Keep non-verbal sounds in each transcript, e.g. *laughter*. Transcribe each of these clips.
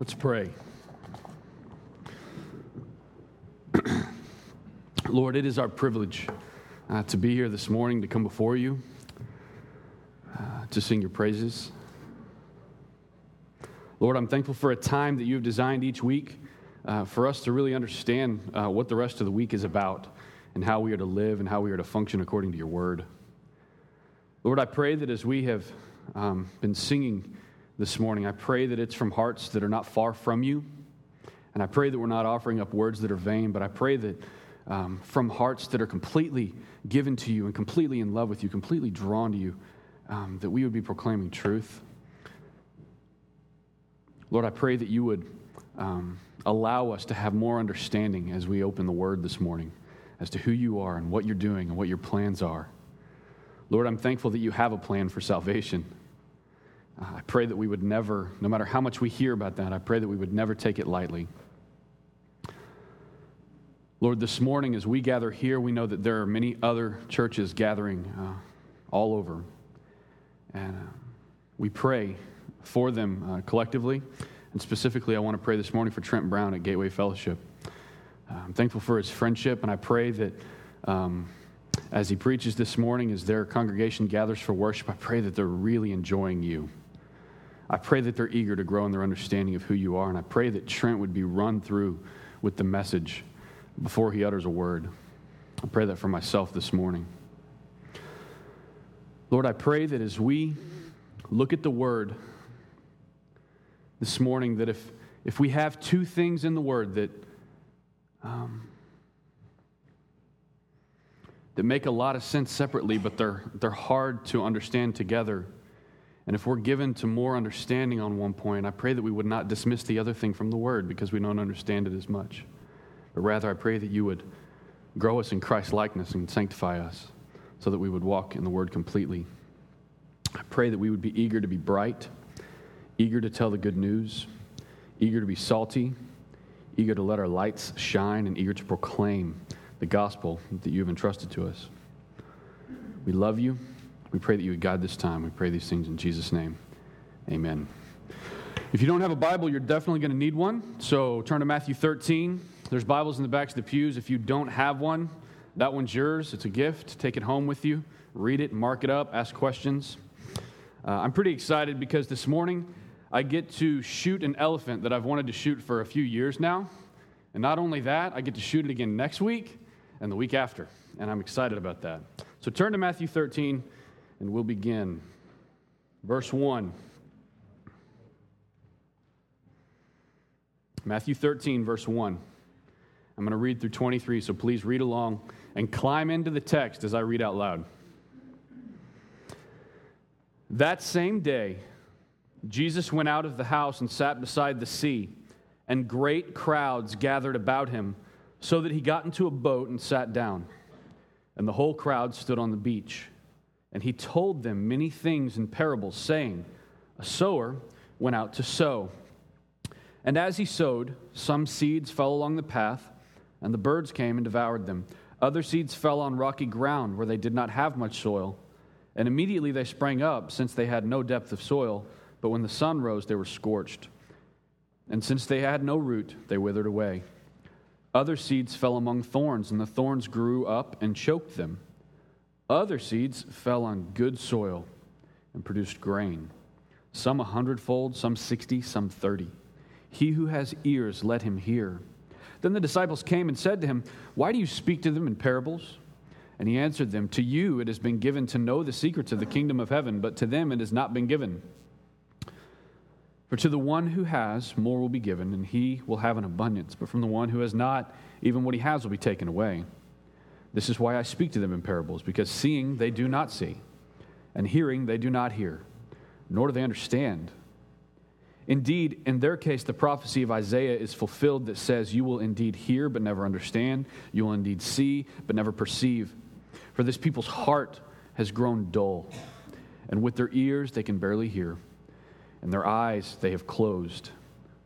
Let's pray. *clears throat* Lord, it is our privilege uh, to be here this morning, to come before you, uh, to sing your praises. Lord, I'm thankful for a time that you have designed each week uh, for us to really understand uh, what the rest of the week is about and how we are to live and how we are to function according to your word. Lord, I pray that as we have um, been singing this morning, I pray that it's from hearts that are not far from you. And I pray that we're not offering up words that are vain, but I pray that um, from hearts that are completely given to you and completely in love with you, completely drawn to you, um, that we would be proclaiming truth. Lord, I pray that you would um, allow us to have more understanding as we open the word this morning as to who you are and what you're doing and what your plans are. Lord, I'm thankful that you have a plan for salvation. Uh, I pray that we would never, no matter how much we hear about that, I pray that we would never take it lightly. Lord, this morning as we gather here, we know that there are many other churches gathering uh, all over. And uh, we pray for them uh, collectively. And specifically, I want to pray this morning for Trent Brown at Gateway Fellowship. Uh, I'm thankful for his friendship, and I pray that um, as he preaches this morning, as their congregation gathers for worship, I pray that they're really enjoying you. I pray that they're eager to grow in their understanding of who you are, and I pray that Trent would be run through with the message before he utters a word. I pray that for myself this morning. Lord, I pray that as we look at the word this morning, that if, if we have two things in the word that, um, that make a lot of sense separately, but they're, they're hard to understand together, and if we're given to more understanding on one point, I pray that we would not dismiss the other thing from the word because we don't understand it as much. But rather, I pray that you would grow us in Christ's likeness and sanctify us so that we would walk in the word completely. I pray that we would be eager to be bright, eager to tell the good news, eager to be salty, eager to let our lights shine, and eager to proclaim the gospel that you have entrusted to us. We love you. We pray that you would guide this time. We pray these things in Jesus' name. Amen. If you don't have a Bible, you're definitely going to need one. So turn to Matthew 13. There's Bibles in the backs of the pews. If you don't have one, that one's yours. It's a gift. Take it home with you. Read it, mark it up, ask questions. Uh, I'm pretty excited because this morning I get to shoot an elephant that I've wanted to shoot for a few years now. And not only that, I get to shoot it again next week and the week after. And I'm excited about that. So turn to Matthew 13 and we'll begin. Verse 1. Matthew 13, verse 1. I'm going to read through 23, so please read along and climb into the text as I read out loud. That same day, Jesus went out of the house and sat beside the sea, and great crowds gathered about him, so that he got into a boat and sat down. And the whole crowd stood on the beach. And he told them many things in parables, saying, A sower went out to sow. And as he sowed, some seeds fell along the path and the birds came and devoured them. Other seeds fell on rocky ground where they did not have much soil, and immediately they sprang up, since they had no depth of soil. But when the sun rose, they were scorched. And since they had no root, they withered away. Other seeds fell among thorns, and the thorns grew up and choked them. Other seeds fell on good soil and produced grain, some a hundredfold, some sixty, some thirty. He who has ears, let him hear. Then the disciples came and said to him, Why do you speak to them in parables? And he answered them, To you it has been given to know the secrets of the kingdom of heaven, but to them it has not been given. For to the one who has, more will be given, and he will have an abundance. But from the one who has not, even what he has will be taken away. This is why I speak to them in parables, because seeing they do not see, and hearing they do not hear, nor do they understand. Indeed, in their case, the prophecy of Isaiah is fulfilled that says, You will indeed hear, but never understand. You will indeed see, but never perceive. For this people's heart has grown dull, and with their ears they can barely hear, and their eyes they have closed,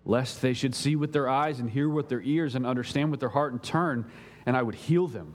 lest they should see with their eyes and hear with their ears and understand with their heart and turn, and I would heal them.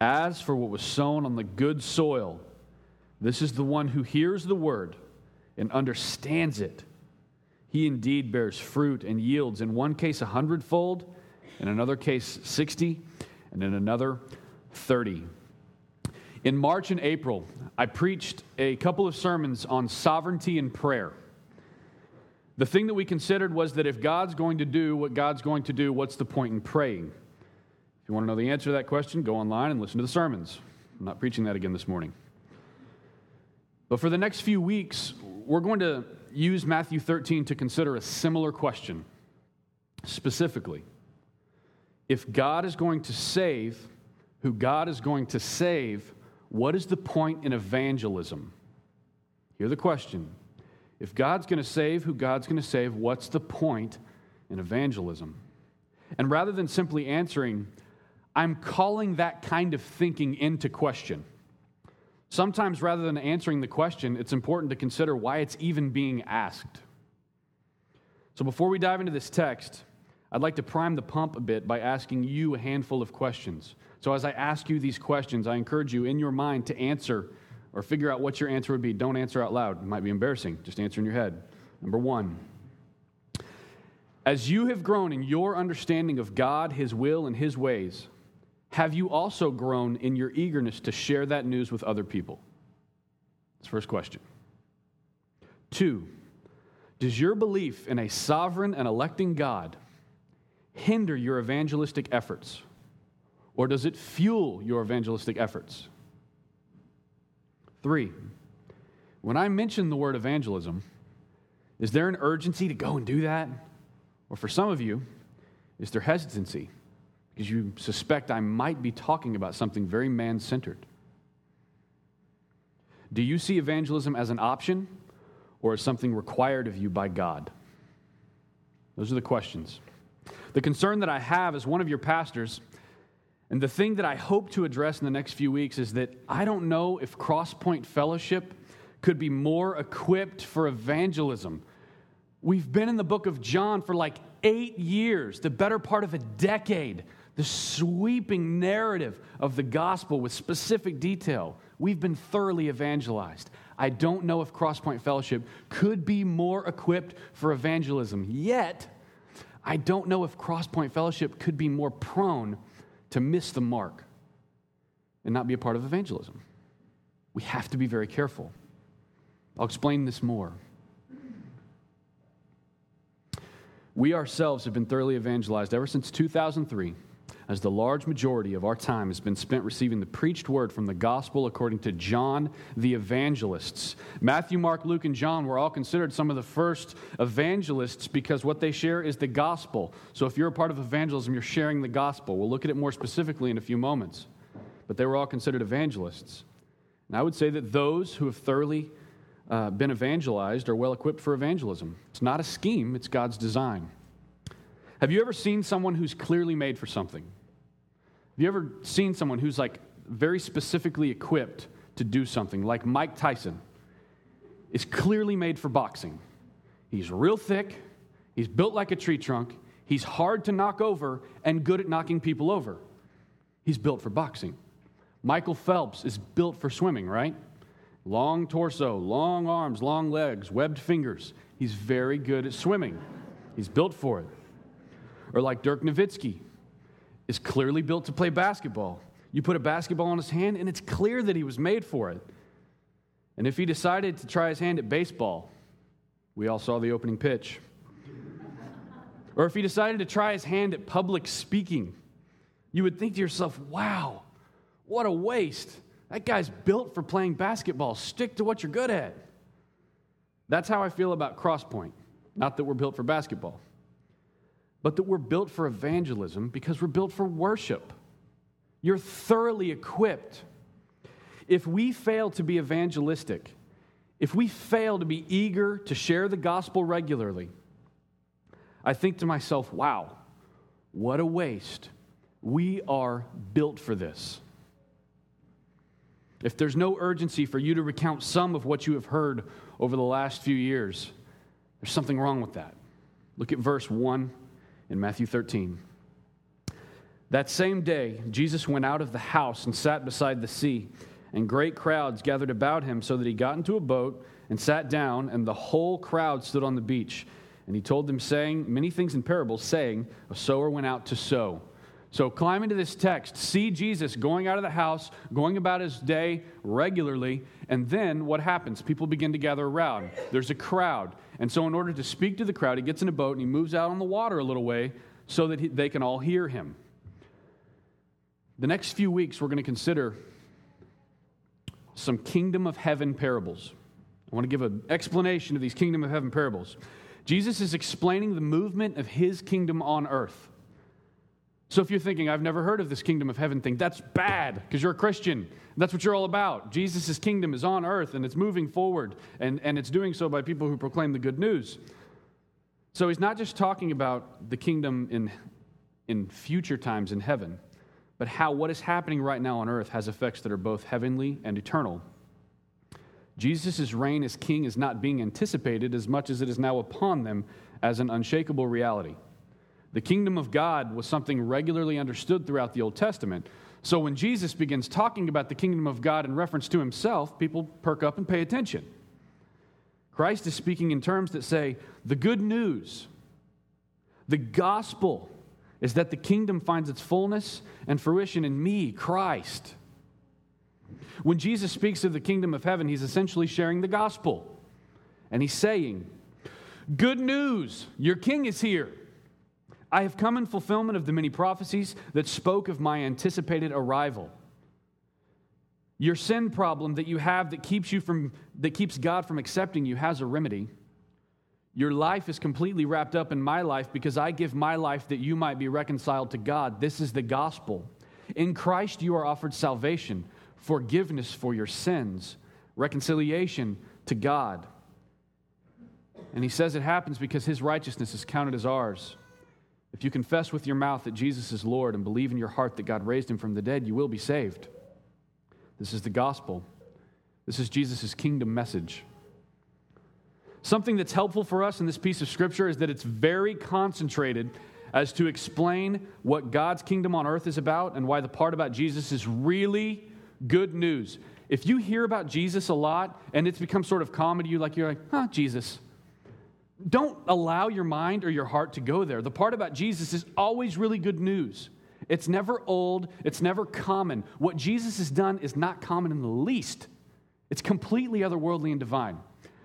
As for what was sown on the good soil, this is the one who hears the word and understands it. He indeed bears fruit and yields, in one case a hundredfold, in another case sixty, and in another thirty. In March and April, I preached a couple of sermons on sovereignty and prayer. The thing that we considered was that if God's going to do what God's going to do, what's the point in praying? If you want to know the answer to that question, go online and listen to the sermons. I'm not preaching that again this morning. But for the next few weeks, we're going to use Matthew 13 to consider a similar question. Specifically, if God is going to save who God is going to save, what is the point in evangelism? Hear the question. If God's going to save who God's going to save, what's the point in evangelism? And rather than simply answering, I'm calling that kind of thinking into question. Sometimes, rather than answering the question, it's important to consider why it's even being asked. So, before we dive into this text, I'd like to prime the pump a bit by asking you a handful of questions. So, as I ask you these questions, I encourage you in your mind to answer or figure out what your answer would be. Don't answer out loud, it might be embarrassing. Just answer in your head. Number one, as you have grown in your understanding of God, His will, and His ways, have you also grown in your eagerness to share that news with other people? That's first question. Two, does your belief in a sovereign and electing God hinder your evangelistic efforts? Or does it fuel your evangelistic efforts? Three, when I mention the word evangelism, is there an urgency to go and do that? Or for some of you, is there hesitancy? Because you suspect I might be talking about something very man centered. Do you see evangelism as an option or as something required of you by God? Those are the questions. The concern that I have as one of your pastors, and the thing that I hope to address in the next few weeks, is that I don't know if Crosspoint Fellowship could be more equipped for evangelism. We've been in the book of John for like eight years, the better part of a decade the sweeping narrative of the gospel with specific detail. We've been thoroughly evangelized. I don't know if Crosspoint Fellowship could be more equipped for evangelism. Yet, I don't know if Crosspoint Fellowship could be more prone to miss the mark and not be a part of evangelism. We have to be very careful. I'll explain this more. We ourselves have been thoroughly evangelized ever since 2003 as the large majority of our time has been spent receiving the preached word from the gospel according to John the evangelists. Matthew, Mark, Luke, and John were all considered some of the first evangelists because what they share is the gospel. So if you're a part of evangelism, you're sharing the gospel. We'll look at it more specifically in a few moments. But they were all considered evangelists. And I would say that those who have thoroughly uh, been evangelized are well equipped for evangelism. It's not a scheme, it's God's design. Have you ever seen someone who's clearly made for something? Have you ever seen someone who's like very specifically equipped to do something, like Mike Tyson is clearly made for boxing? He's real thick, he's built like a tree trunk, he's hard to knock over, and good at knocking people over. He's built for boxing. Michael Phelps is built for swimming, right? Long torso, long arms, long legs, webbed fingers. He's very good at swimming. He's built for it. Or like Dirk Nowitzki, is clearly built to play basketball. You put a basketball in his hand, and it's clear that he was made for it. And if he decided to try his hand at baseball, We all saw the opening pitch. or if he decided to try his hand at public speaking, you would think to yourself, wow, what a waste. That guy's built for playing basketball. Stick to what you're good at. That's how I feel about Crosspoint. Not that we're built for basketball, but that we're built for evangelism because we're built for worship. You're thoroughly equipped. If we fail to be evangelistic, if we fail to be eager to share the gospel regularly, I think to myself, wow, what a waste. We are built for this. If there's no urgency for you to recount some of what you have heard over the last few years, there's something wrong with that. Look at verse 1 in Matthew 13. That same day, Jesus went out of the house and sat beside the sea, and great crowds gathered about him, so that he got into a boat and sat down, and the whole crowd stood on the beach. And he told them, saying many things in parables, saying, A sower went out to sow. So climb into this text, see Jesus going out of the house, going about his day regularly, and then what happens? People begin to gather around. There's a crowd. And so, in order to speak to the crowd, he gets in a boat and he moves out on the water a little way so that he, they can all hear him. The next few weeks, we're going to consider some kingdom of heaven parables. I want to give an explanation of these kingdom of heaven parables. Jesus is explaining the movement of his kingdom on earth. So if you're thinking, I've never heard of this kingdom of heaven thing, that's bad because you're a Christian. That's what you're all about. Jesus' kingdom is on earth and it's moving forward, and, and it's doing so by people who proclaim the good news. So he's not just talking about the kingdom in, in future times in heaven, but how what is happening right now on earth has effects that are both heavenly and eternal. Jesus' reign as king is not being anticipated as much as it is now upon them as an unshakable reality. The kingdom of God was something regularly understood throughout the Old Testament. So when Jesus begins talking about the kingdom of God in reference to himself, people perk up and pay attention. Christ is speaking in terms that say, the good news, the gospel, is that the kingdom finds its fullness and fruition in me, Christ. When Jesus speaks of the kingdom of heaven, he's essentially sharing the gospel. And he's saying, Good news, your king is here. I have come in fulfillment of the many prophecies that spoke of my anticipated arrival. Your sin problem that you have that keeps you from that keeps God from accepting you has a remedy. Your life is completely wrapped up in my life because I give my life that you might be reconciled to God. This is the gospel. In Christ you are offered salvation, forgiveness for your sins, reconciliation to God. And he says it happens because his righteousness is counted as ours. If you confess with your mouth that Jesus is Lord and believe in your heart that God raised him from the dead, you will be saved. This is the gospel. This is Jesus' kingdom message. Something that's helpful for us in this piece of scripture is that it's very concentrated as to explain what God's kingdom on earth is about and why the part about Jesus is really good news. If you hear about Jesus a lot and it's become sort of common to you, like you're like, huh, Jesus, don't allow your mind or your heart to go there. The part about Jesus is always really good news. It's never old, it's never common. What Jesus has done is not common in the least, it's completely otherworldly and divine.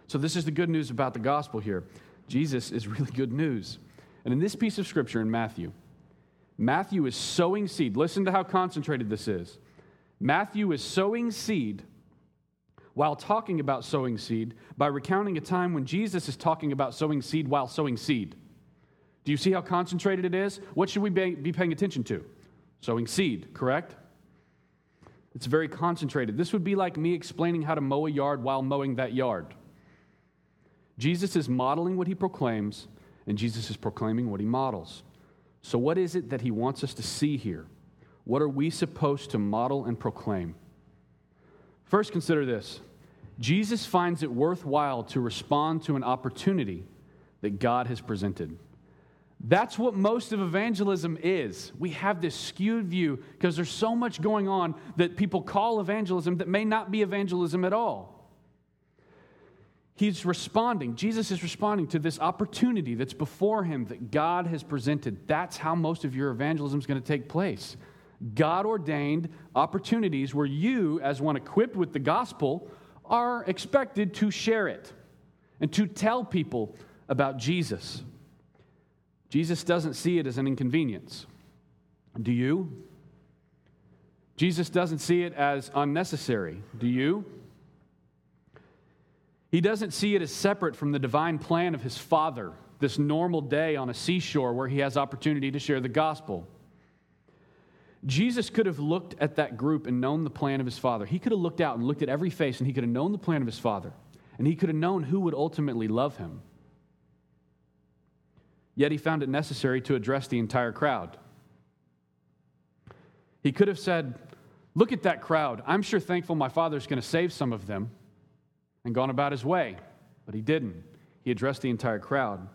So, this is the good news about the gospel here. Jesus is really good news. And in this piece of scripture in Matthew, Matthew is sowing seed. Listen to how concentrated this is. Matthew is sowing seed while talking about sowing seed by recounting a time when Jesus is talking about sowing seed while sowing seed. Do you see how concentrated it is? What should we be paying attention to? Sowing seed, correct? It's very concentrated. This would be like me explaining how to mow a yard while mowing that yard. Jesus is modeling what he proclaims, and Jesus is proclaiming what he models. So, what is it that he wants us to see here? What are we supposed to model and proclaim? First, consider this Jesus finds it worthwhile to respond to an opportunity that God has presented. That's what most of evangelism is. We have this skewed view because there's so much going on that people call evangelism that may not be evangelism at all. He's responding, Jesus is responding to this opportunity that's before him that God has presented. That's how most of your evangelism is going to take place. God ordained opportunities where you, as one equipped with the gospel, are expected to share it. and to tell people about Jesus. Jesus doesn't see it as an inconvenience. Do you? Jesus doesn't see it as unnecessary. Do you? He doesn't see it as separate from the divine plan of his Father, this normal day on a seashore where he has opportunity to share the gospel. Jesus could have looked at that group and known the plan of his Father. He could have looked out and looked at every face and he could have known the plan of his Father. And he could have known who would ultimately love him. Yet he found it necessary to address the entire crowd. He could have said, Look at that crowd. I'm sure thankful my father's going to save some of them and gone about his way. But he didn't. He addressed the entire crowd.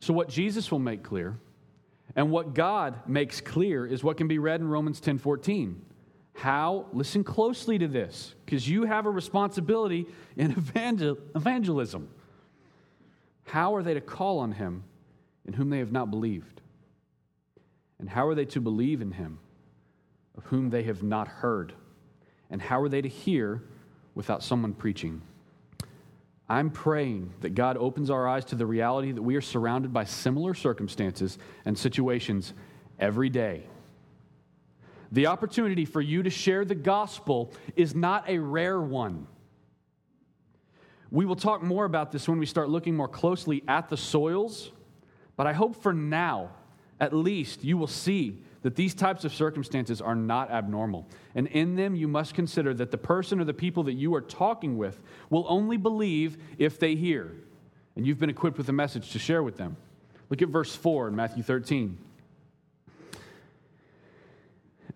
So, what Jesus will make clear and what God makes clear is what can be read in Romans 10 14. How, listen closely to this, because you have a responsibility in evangel- evangelism. How are they to call on him in whom they have not believed? And how are they to believe in him of whom they have not heard? And how are they to hear without someone preaching? I'm praying that God opens our eyes to the reality that we are surrounded by similar circumstances and situations every day. The opportunity for you to share the gospel is not a rare one. We will talk more about this when we start looking more closely at the soils, but I hope for now, at least, you will see that these types of circumstances are not abnormal. And in them, you must consider that the person or the people that you are talking with will only believe if they hear. And you've been equipped with a message to share with them. Look at verse 4 in Matthew 13.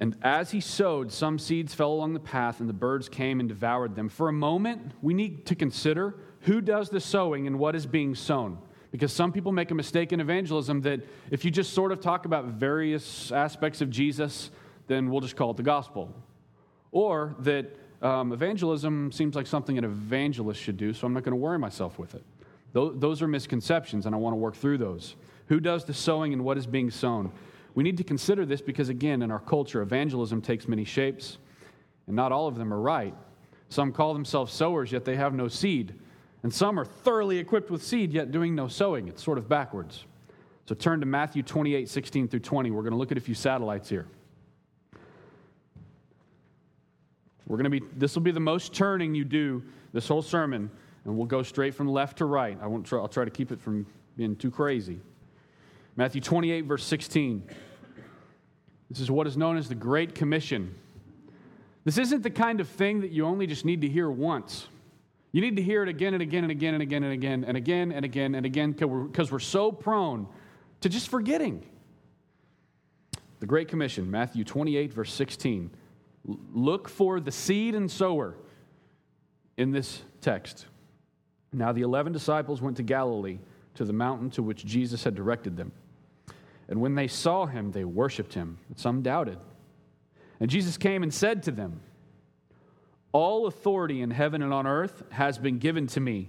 And as he sowed, some seeds fell along the path, and the birds came and devoured them. For a moment, we need to consider who does the sowing and what is being sown. Because some people make a mistake in evangelism that if you just sort of talk about various aspects of Jesus, then we'll just call it the gospel. Or that um, evangelism seems like something an evangelist should do, so I'm not going to worry myself with it. Those are misconceptions, and I want to work through those. Who does the sowing and what is being sown? We need to consider this because, again, in our culture, evangelism takes many shapes, and not all of them are right. Some call themselves sowers, yet they have no seed. And some are thoroughly equipped with seed, yet doing no sowing. It's sort of backwards. So turn to Matthew 28, 16 through 20. We're going to look at a few satellites here. We're going to be, this will be the most turning you do this whole sermon, and we'll go straight from left to right. I won't try, I'll try to keep it from being too crazy. Matthew 28, verse 16. This is what is known as the Great Commission. This isn't the kind of thing that you only just need to hear once. You need to hear it again and again and again and again and again and again and again and again because we're so prone to just forgetting. The Great Commission, Matthew 28, verse 16. Look for the seed and sower in this text. Now, the 11 disciples went to Galilee, to the mountain to which Jesus had directed them. And when they saw him, they worshiped him, but some doubted. And Jesus came and said to them, all authority in heaven and on earth has been given to me.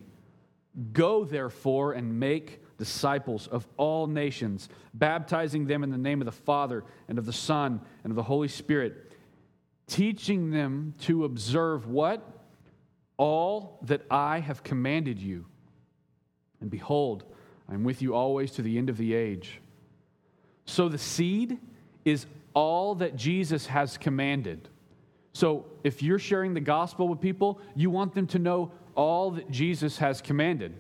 Go, therefore, and make disciples of all nations, baptizing them in the name of the Father and of the Son and of the Holy Spirit, teaching them to observe what? All that I have commanded you. And behold, I am with you always to the end of the age. So the seed is all that Jesus has commanded. So if you're sharing the gospel with people, you want them to know all that Jesus has commanded.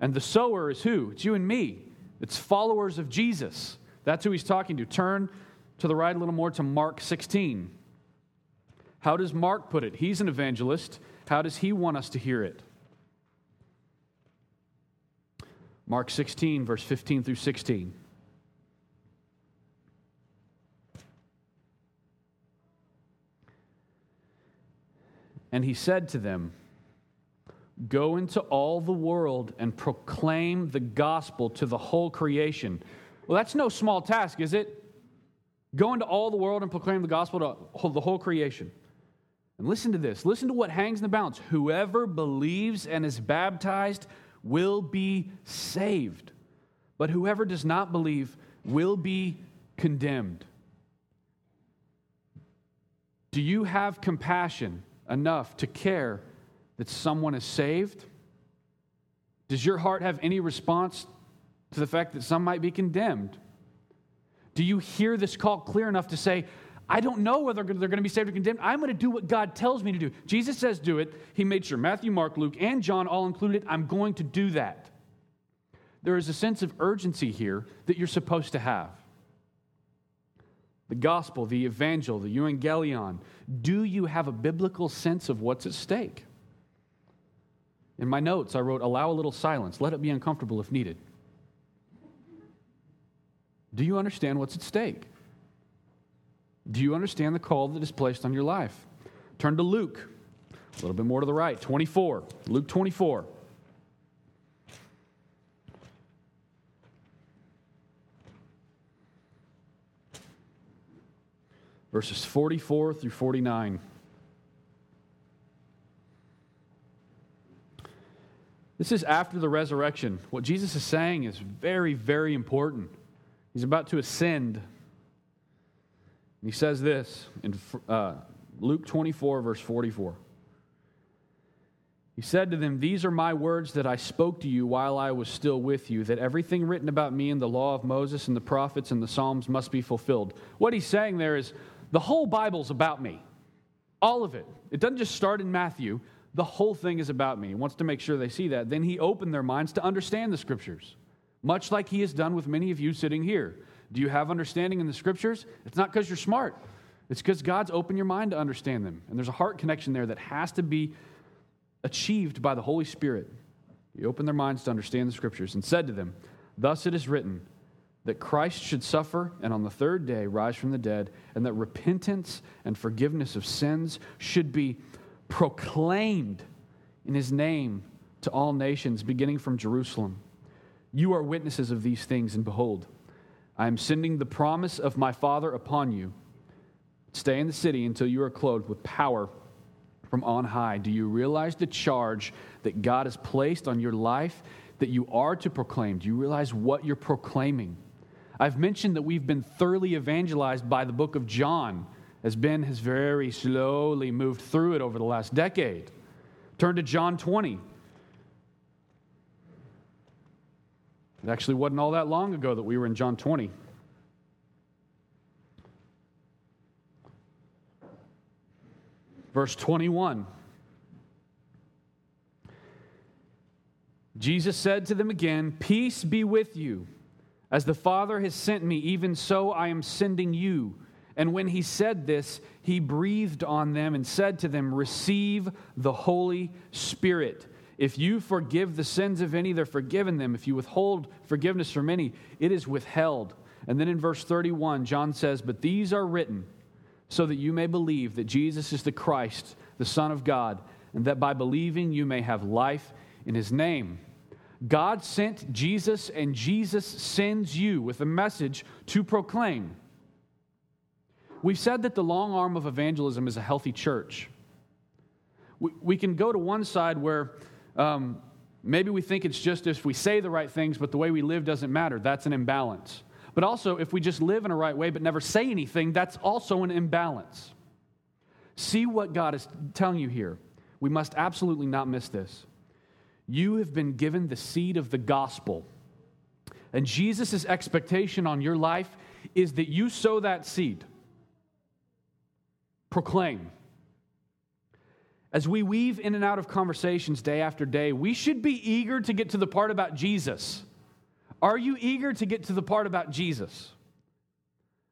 And the sower is who? It's you and me. It's followers of Jesus. That's who he's talking to. Turn to the right a little more to Mark 16. How does Mark put it? He's an evangelist. How does he want us to hear it? Mark 16, verse 15 through 16. And he said to them, Go into all the world and proclaim the gospel to the whole creation. Well, that's no small task, is it? Go into all the world and proclaim the gospel to the whole creation. And listen to this. Listen to what hangs in the balance. Whoever believes and is baptized will be saved, but whoever does not believe will be condemned. Do you have compassion enough to care that someone is saved? Does your heart have any response to the fact that some might be condemned? Do you hear this call clear enough to say, I don't know whether they're going to be saved or condemned. I'm going to do what God tells me to do. Jesus says, do it. He made sure Matthew, Mark, Luke, and John all included. I'm going to do that. There is a sense of urgency here that you're supposed to have. The gospel, the evangel, the euangelion. Do you have a biblical sense of what's at stake? In my notes, I wrote, allow a little silence. Let it be uncomfortable if needed. Do you understand what's at stake? Do you understand the call that is placed on your life? Turn to Luke, a little bit more to the right, 24. Luke 24. Verses 44 through 49. This is after the resurrection. What Jesus is saying is very, very important. He's about to ascend. And he says this in uh, Luke 24, verse 44. He said to them, These are my words that I spoke to you while I was still with you, that everything written about me in the law of Moses and the prophets and the Psalms must be fulfilled. What he's saying there is the whole Bible's about me. All of it. It doesn't just start in Matthew, the whole thing is about me. He wants to make sure they see that. Then he opened their minds to understand the scriptures much like he has done with many of you sitting here. Do you have understanding in the scriptures? It's not because you're smart, it's because God's opened your mind to understand them. And there's a heart connection there that has to be achieved by the Holy Spirit. He opened their minds to understand the scriptures and said to them, Thus it is written, that Christ should suffer and on the third day rise from the dead, and that repentance and forgiveness of sins should be proclaimed in his name to all nations, beginning from Jerusalem. You are witnesses of these things, and behold, I am sending the promise of my Father upon you. Stay in the city until you are clothed with power from on high. Do you realize the charge that God has placed on your life that you are to proclaim? Do you realize what you're proclaiming? I've mentioned that we've been thoroughly evangelized by the book of John, as Ben has very slowly moved through it over the last decade. Turn to John 20. It actually wasn't all that long ago that we were in John 20. Verse 21. Jesus said to them again, Peace be with you. As the Father has sent me, even so I am sending you. And when he said this, he breathed on them and said to them, Receive the Holy Spirit. If you forgive the sins of any, they're forgiven them. If you withhold forgiveness from any, it is withheld. And then in verse 31, John says, But these are written so that you may believe that Jesus is the Christ, the Son of God, and that by believing you may have life in his name. God sent Jesus, and Jesus sends you with a message to proclaim. We've said that the long arm of evangelism is a healthy church. We, we can go to one side where um, maybe we think it's just if we say the right things, but the way we live doesn't matter. That's an imbalance. But also, if we just live in a right way but never say anything, that's also an imbalance. See what God is telling you here. We must absolutely not miss this. You have been given the seed of the gospel. And Jesus' expectation on your life is that you sow that seed. Proclaim as we weave in and out of conversations day after day, we should be eager to get to the part about Jesus. Are you eager to get to the part about Jesus?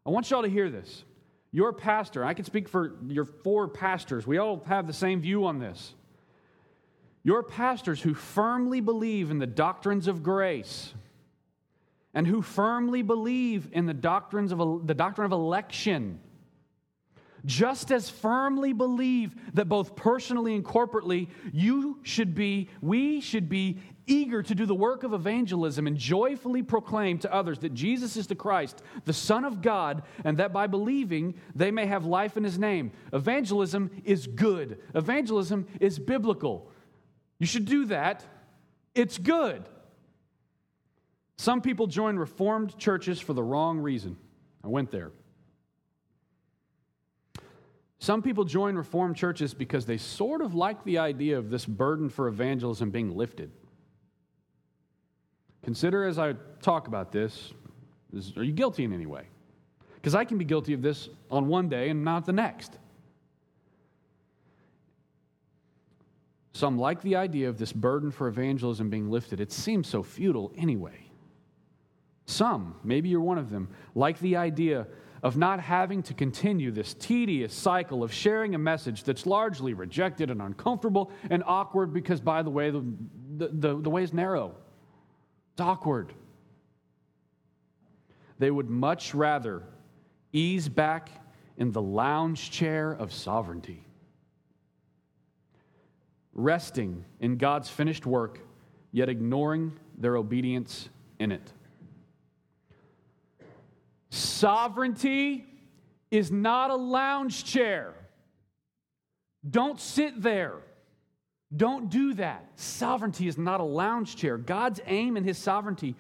I want y'all to hear this. Your pastor, I can speak for your four pastors, we all have the same view on this. Your pastors who firmly believe in the doctrines of grace and who firmly believe in the doctrines of the doctrine of election just as firmly believe that both personally and corporately you should be, we should be eager to do the work of evangelism and joyfully proclaim to others that Jesus is the Christ, the Son of God, and that by believing they may have life in His name. Evangelism is good, evangelism is biblical. You should do that, it's good. Some people join Reformed churches for the wrong reason. I went there. Some people join Reformed churches because they sort of like the idea of this burden for evangelism being lifted. consider as I talk about this, is, are you guilty in any way? Because I can be guilty of this on one day and not the next. Some like the idea of this burden for evangelism being lifted. It seems so futile anyway. Some, maybe you're one of them, like the idea of not having to continue this tedious cycle of sharing a message that's largely rejected and uncomfortable and awkward because, by the way, the, the, the, way is narrow. It's awkward. They would much rather ease back in the lounge chair of sovereignty, resting in God's finished work, yet ignoring their obedience in it. Sovereignty is not a lounge chair. Don't sit there. Don't do that. Sovereignty is not a lounge chair. God's aim in his sovereignty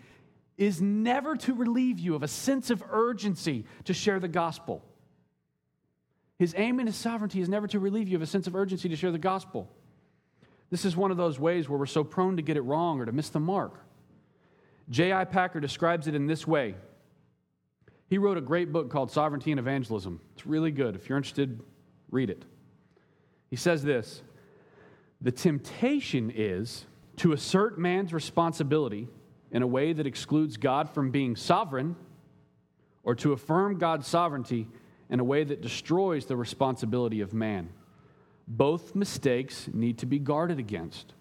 is never to relieve you of a sense of urgency to share the gospel. His aim in his sovereignty is never to relieve you of a sense of urgency to share the gospel. This is one of those ways where we're so prone to get it wrong or to miss the mark. J.I. Packer describes it in this way he wrote a great book called Sovereignty and Evangelism. It's really good. If you're interested, read it. He says this The temptation is to assert man's responsibility in a way that excludes God from being sovereign, or to affirm God's sovereignty in a way that destroys the responsibility of man. Both mistakes need to be guarded against.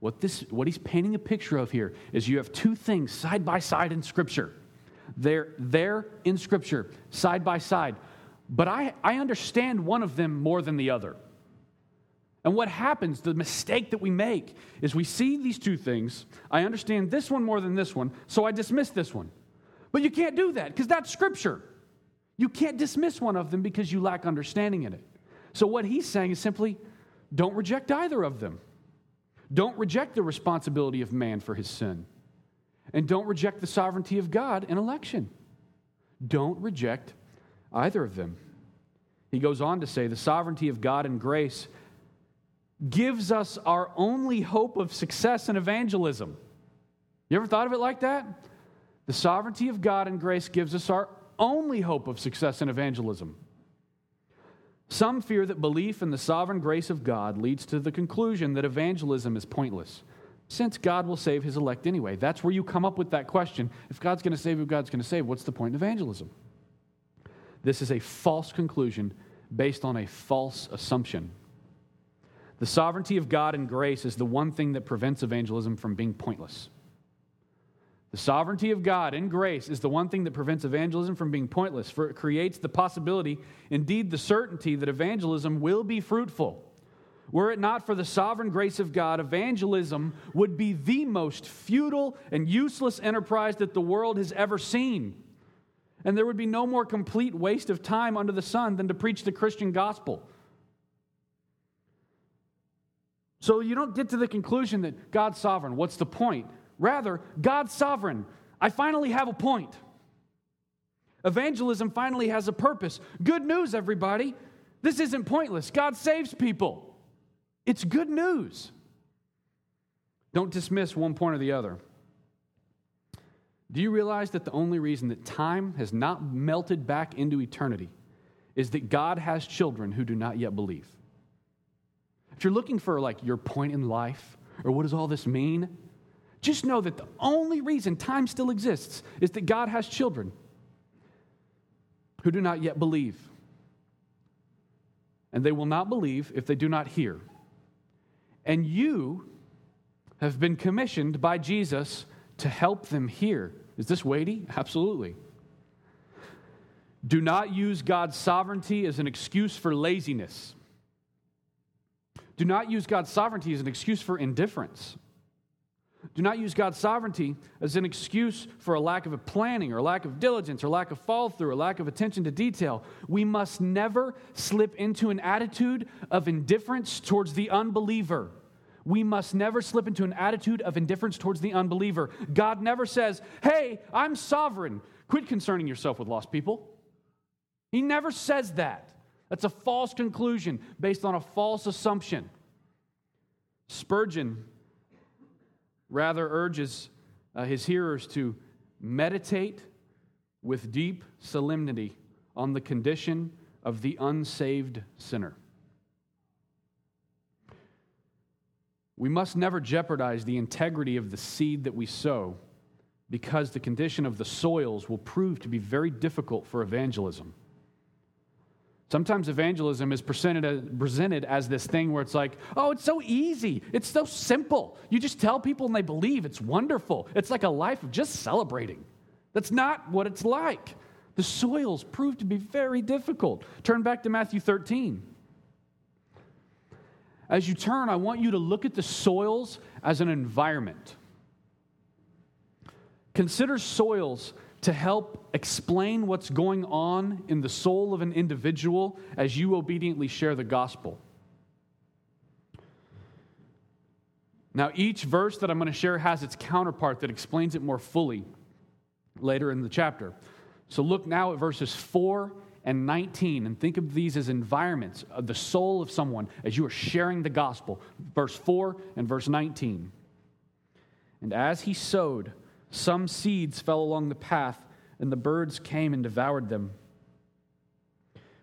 What, this, what he's painting a picture of here is you have two things side by side in Scripture they're there in Scripture, side by side. But I, I understand one of them more than the other. And what happens, the mistake that we make, is we see these two things. I understand this one more than this one, so I dismiss this one. But you can't do that because that's Scripture. You can't dismiss one of them because you lack understanding in it. So what he's saying is simply don't reject either of them. Don't reject the responsibility of man for his sin. And don't reject the sovereignty of God in election. Don't reject either of them. He goes on to say the sovereignty of God and grace gives us our only hope of success in evangelism. You ever thought of it like that? The sovereignty of God and grace gives us our only hope of success in evangelism. Some fear that belief in the sovereign grace of God leads to the conclusion that evangelism is pointless since God will save his elect anyway. That's where you come up with that question. If God's going to save who God's going to save, what's the point in evangelism? This is a false conclusion based on a false assumption. The sovereignty of God and grace is the one thing that prevents evangelism from being pointless. The sovereignty of God and grace is the one thing that prevents evangelism from being pointless, for it creates the possibility, indeed the certainty, that evangelism will be fruitful. Were it not for the sovereign grace of God, evangelism would be the most futile and useless enterprise that the world has ever seen. And there would be no more complete waste of time under the sun than to preach the Christian gospel. So you don't get to the conclusion that God's sovereign. What's the point? Rather, God's sovereign. I finally have a point. Evangelism finally has a purpose. Good news, everybody. This isn't pointless. God saves people. It's good news. Don't dismiss one point or the other. Do you realize that the only reason that time has not melted back into eternity is that God has children who do not yet believe? If you're looking for like your point in life or what does all this mean, just know that the only reason time still exists is that God has children who do not yet believe. And they will not believe if they do not hear. And you have been commissioned by Jesus to help them hear. Is this weighty? Absolutely. Do not use God's sovereignty as an excuse for laziness. Do not use God's sovereignty as an excuse for indifference. Do not use God's sovereignty as an excuse for a lack of a planning or a lack of diligence or lack of follow through or lack of attention to detail. We must never slip into an attitude of indifference towards the unbeliever. We must never slip into an attitude of indifference towards the unbeliever. God never says, Hey, I'm sovereign. Quit concerning yourself with lost people. He never says that. That's a false conclusion based on a false assumption. Spurgeon rather urges uh, his hearers to meditate with deep solemnity on the condition of the unsaved sinner. We must never jeopardize the integrity of the seed that we sow because the condition of the soils will prove to be very difficult for evangelism. Sometimes evangelism is presented, presented as this thing where it's like, oh, it's so easy. It's so simple. You just tell people and they believe. It's wonderful. It's like a life of just celebrating. That's not what it's like. The soils prove to be very difficult. Turn back to Matthew 13. As you turn, I want you to look at the soils as an environment. Consider soils to help explain what's going on in the soul of an individual as you obediently share the gospel. Now, each verse that I'm going to share has its counterpart that explains it more fully later in the chapter. So look now at verses 4 and 19 and think of these as environments of the soul of someone as you are sharing the gospel. Verse 4 and verse 19. And as he sowed, some seeds fell along the path, and the birds came and devoured them.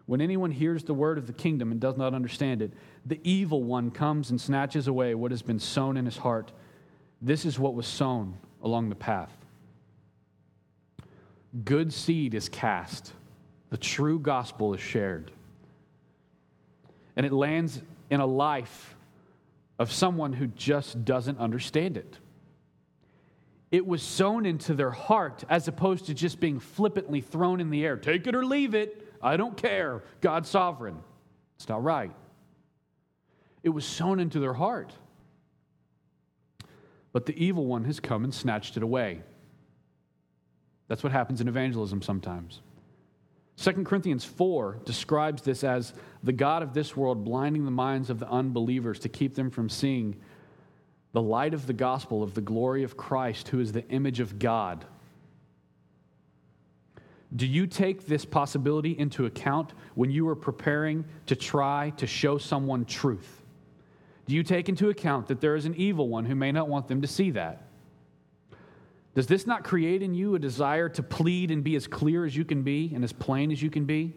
When anyone hears the word of the kingdom and does not understand it, the evil one comes and snatches away what has been sown in his heart. This is what was sown along the path. Good seed is cast, the true gospel is shared. And it lands in a life of someone who just doesn't understand it it was sown into their heart as opposed to just being flippantly thrown in the air. Take it or leave it. I don't care. God's sovereign. It's not right. It was sown into their heart. But the evil one has come and snatched it away. That's what happens in evangelism sometimes. 2 Corinthians 4 describes this as the God of this world blinding the minds of the unbelievers to keep them from seeing the light of the gospel of the glory of Christ, who is the image of God. Do you take this possibility into account when you are preparing to try to show someone truth? Do you take into account that there is an evil one who may not want them to see that? Does this not create in you a desire to plead and be as clear as you can be and as plain as you can be?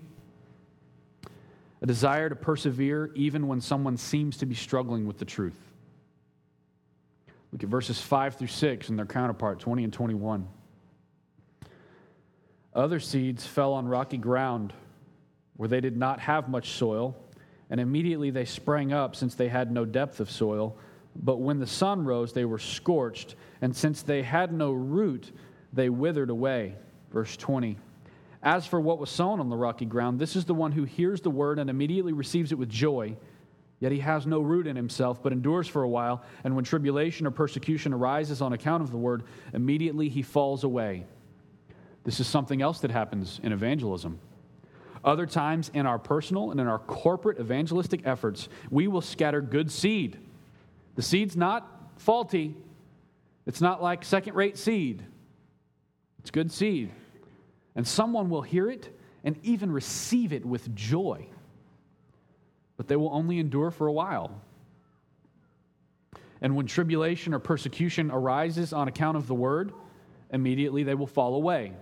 A desire to persevere even when someone seems to be struggling with the truth? Look at verses 5 through 6 and their counterpart, 20 and 21. Other seeds fell on rocky ground where they did not have much soil, and immediately they sprang up since they had no depth of soil. But when the sun rose, they were scorched, and since they had no root, they withered away. Verse 20. As for what was sown on the rocky ground, this is the one who hears the word and immediately receives it with joy. Yet he has no root in himself, but endures for a while. And when tribulation or persecution arises on account of the word, immediately he falls away. This is something else that happens in evangelism. Other times, in our personal and in our corporate evangelistic efforts, we will scatter good seed. The seed's not faulty, it's not like second rate seed, it's good seed. And someone will hear it and even receive it with joy but they will only endure for a while. And when tribulation or persecution arises on account of the word, immediately they will fall away.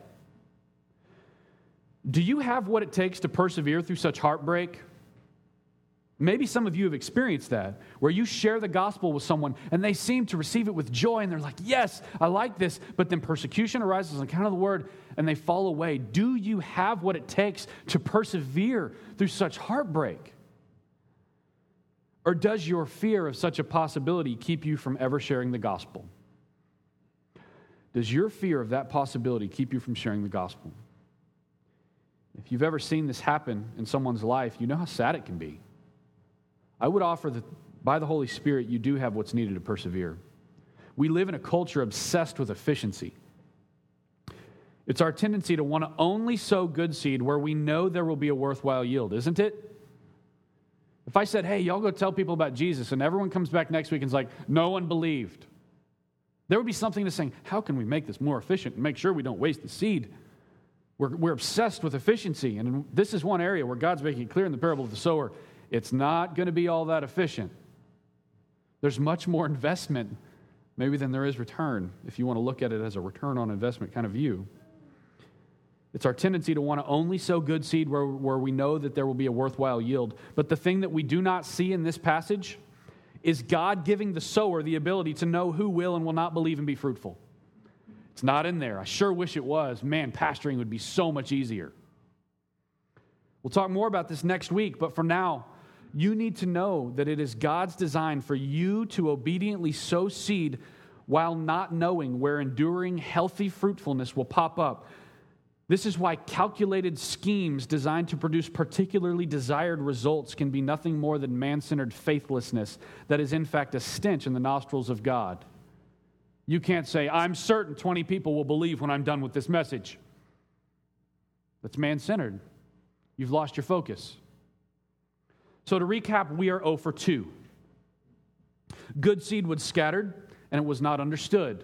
Do you have what it takes to persevere through such heartbreak? Maybe some of you have experienced that, where you share the gospel with someone and they seem to receive it with joy and they're like, Yes, I like this. But then persecution arises on account of the word and they fall away. Do you have what it takes to persevere through such heartbreak? Or does your fear of such a possibility keep you from ever sharing the gospel? Does your fear of that possibility keep you from sharing the gospel? If you've ever seen this happen in someone's life, you know how sad it can be. I would offer that by the Holy Spirit, you do have what's needed to persevere. We live in a culture obsessed with efficiency. It's our tendency to want to only sow good seed where we know there will be a worthwhile yield, isn't it? If I said, hey, y'all go tell people about Jesus, and everyone comes back next week and is like, no one believed, there would be something to saying, how can we make this more efficient and make sure we don't waste the seed? We're, we're obsessed with efficiency, and this is one area where God's making it clear in the parable of the sower it's not going to be all that efficient. There's much more investment maybe than there is return if you want to look at it as a return on investment kind of view. It's our tendency to want to only sow good seed where, where we know that there will be a worthwhile yield. But the thing that we do not see in this passage is God giving the sower the ability to know who will and will not believe and be fruitful. It's not in there. I sure wish it was. Man, pastoring would be so much easier. We'll talk more about this next week, but for now, you need to know that it is God's design for you to obediently sow seed while not knowing where enduring, healthy fruitfulness will pop up. This is why calculated schemes designed to produce particularly desired results can be nothing more than man centered faithlessness that is, in fact, a stench in the nostrils of God. You can't say, I'm certain 20 people will believe when I'm done with this message. That's man centered. You've lost your focus. So, to recap, we are 0 for 2. Good seed was scattered, and it was not understood.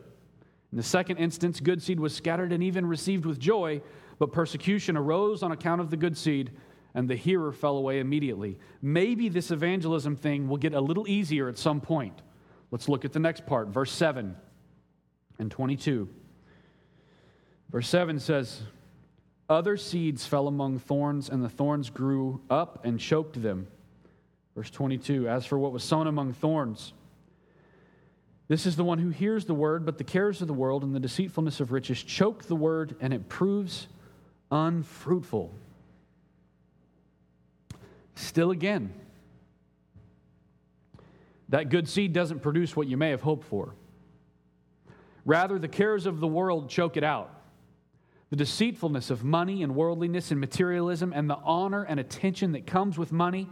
In the second instance, good seed was scattered and even received with joy, but persecution arose on account of the good seed, and the hearer fell away immediately. Maybe this evangelism thing will get a little easier at some point. Let's look at the next part, verse 7 and 22. Verse 7 says, Other seeds fell among thorns, and the thorns grew up and choked them. Verse 22 As for what was sown among thorns, this is the one who hears the word, but the cares of the world and the deceitfulness of riches choke the word, and it proves unfruitful. Still again, that good seed doesn't produce what you may have hoped for. Rather, the cares of the world choke it out. The deceitfulness of money and worldliness and materialism and the honor and attention that comes with money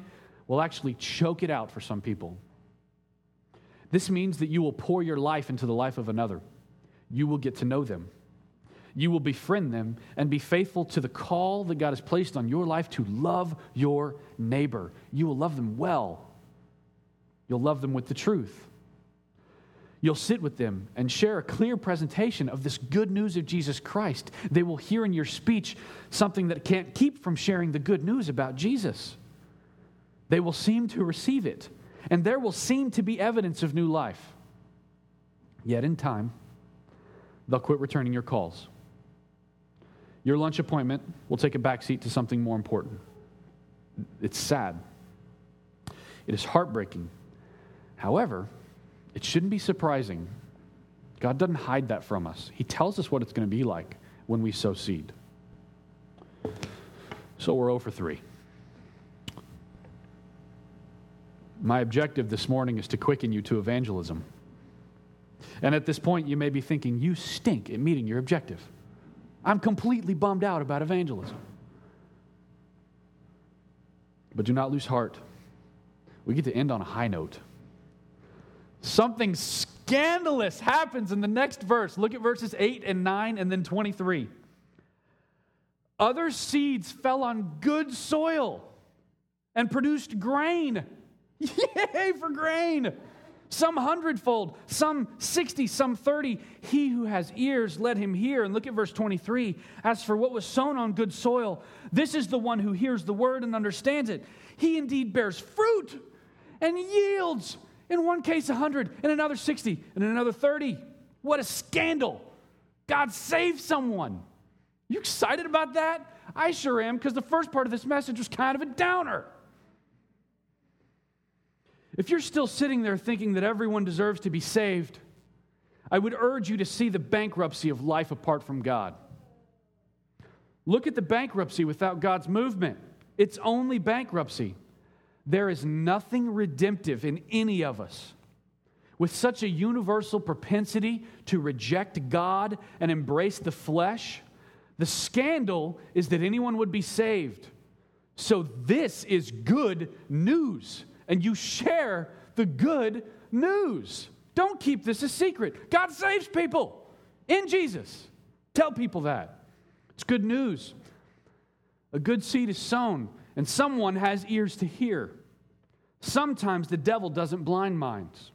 will actually choke it out for some people. This means that you will pour your life into the life of another. You will get to know them. You will befriend them and be faithful to the call that God has placed on your life to love your neighbor. You will love them well. You'll love them with the truth. You'll sit with them and share a clear presentation of this good news of Jesus Christ. They will hear in your speech something that can't keep from sharing the good news about Jesus. They will seem to receive it and there will seem to be evidence of new life. Yet in time, they'll quit returning your calls. Your lunch appointment will take a backseat to something more important. It's sad. It is heartbreaking. However, it shouldn't be surprising. God doesn't hide that from us. He tells us what it's going to be like when we sow seed. So we're 0 for 3. My objective this morning is to quicken you to evangelism. And at this point, you may be thinking, you stink at meeting your objective. I'm completely bummed out about evangelism. But do not lose heart. We get to end on a high note. Something scandalous happens in the next verse. Look at verses 8 and 9 and then 23. Other seeds fell on good soil and produced grain *laughs* Yay for grain! Some hundredfold, some 60, some 30. He who has ears, let him hear. And look at verse 23. As for what was sown on good soil, this is the one who hears the word and understands it. He indeed bears fruit and yields. In one case, 100, in another 60, in another 30. What a scandal! God saved someone. You excited about that? I sure am, because the first part of this message was kind of a downer. If you're still sitting there thinking that everyone deserves to be saved, I would urge you to see the bankruptcy of life apart from God. Look at the bankruptcy without God's movement. It's only bankruptcy. There is nothing redemptive in any of us. With such a universal propensity to reject God and embrace the flesh, the scandal is that anyone would be saved. So, this is good news and you share the good news. Don't keep this a secret. God saves people in Jesus. Tell people that. It's good news. A good seed is sown, and someone has ears to hear. Sometimes the devil doesn't blind minds.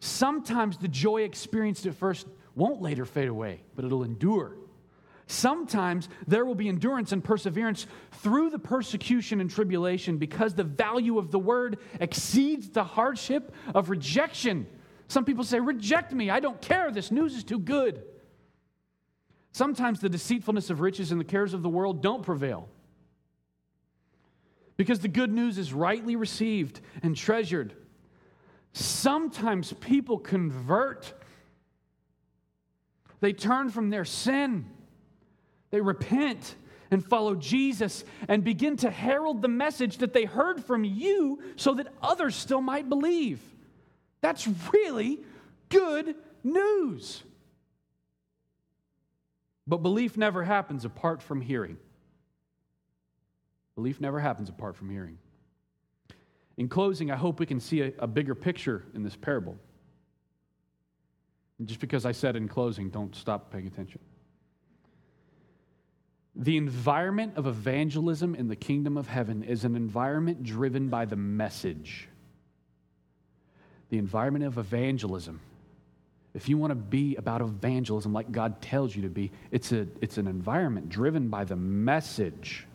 Sometimes the joy experienced at first won't later fade away, but it'll endure. Sometimes there will be endurance and perseverance through the persecution and tribulation because the value of the word exceeds the hardship of rejection. Some people say, Reject me. I don't care. This news is too good. Sometimes the deceitfulness of riches and the cares of the world don't prevail. Because the good news is rightly received and treasured. Sometimes people convert, they turn from their sin, they repent and follow Jesus and begin to herald the message that they heard from you so that others still might believe. That's really good news. But belief never happens apart from hearing. Belief never happens apart from hearing. In closing, I hope we can see a, a bigger picture in this parable. And just because I said in closing, don't stop paying attention. The environment of evangelism in the kingdom of heaven is an environment driven by the message. The environment of evangelism. If you want to be about evangelism like God tells you to be, it's, a, it's an environment driven by the message.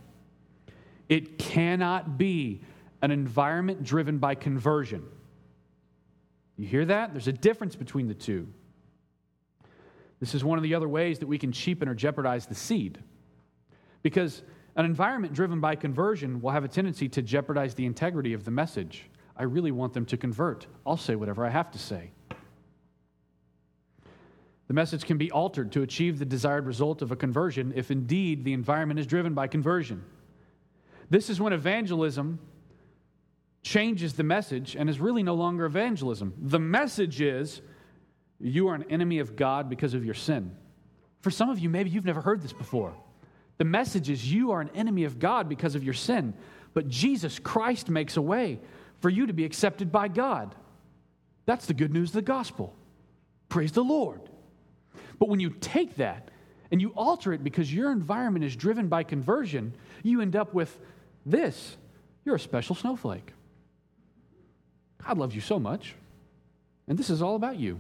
It cannot be an environment driven by conversion. You hear that? There's a difference between the two. This is one of the other ways that we can cheapen or jeopardize the seed. Because an environment driven by conversion will have a tendency to jeopardize the integrity of the message. I really want them to convert. I'll say whatever I have to say. The message can be altered to achieve the desired result of a conversion if indeed the environment is driven by conversion. This is when evangelism changes the message and is really no longer evangelism. The message is you are an enemy of God because of your sin. For some of you, maybe you've never heard this before. The message is you are an enemy of God because of your sin, but Jesus Christ makes a way for you to be accepted by God. That's the good news of the gospel. Praise the Lord. But when you take that and you alter it because your environment is driven by conversion, you end up with this you're a special snowflake. God loves you so much, and this is all about you.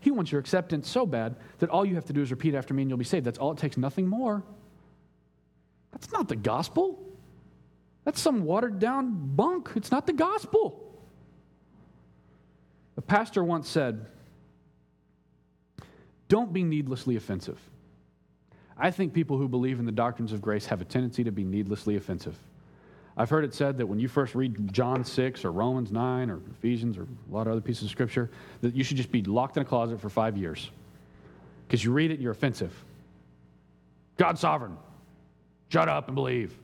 He wants your acceptance so bad that all you have to do is repeat after me and you'll be saved. That's all it takes, nothing more. That's not the gospel. That's some watered down bunk. It's not the gospel. A pastor once said, Don't be needlessly offensive. I think people who believe in the doctrines of grace have a tendency to be needlessly offensive. I've heard it said that when you first read John 6 or Romans 9 or Ephesians or a lot of other pieces of scripture, that you should just be locked in a closet for five years. Because you read it and you're offensive. God's sovereign. Shut up and believe.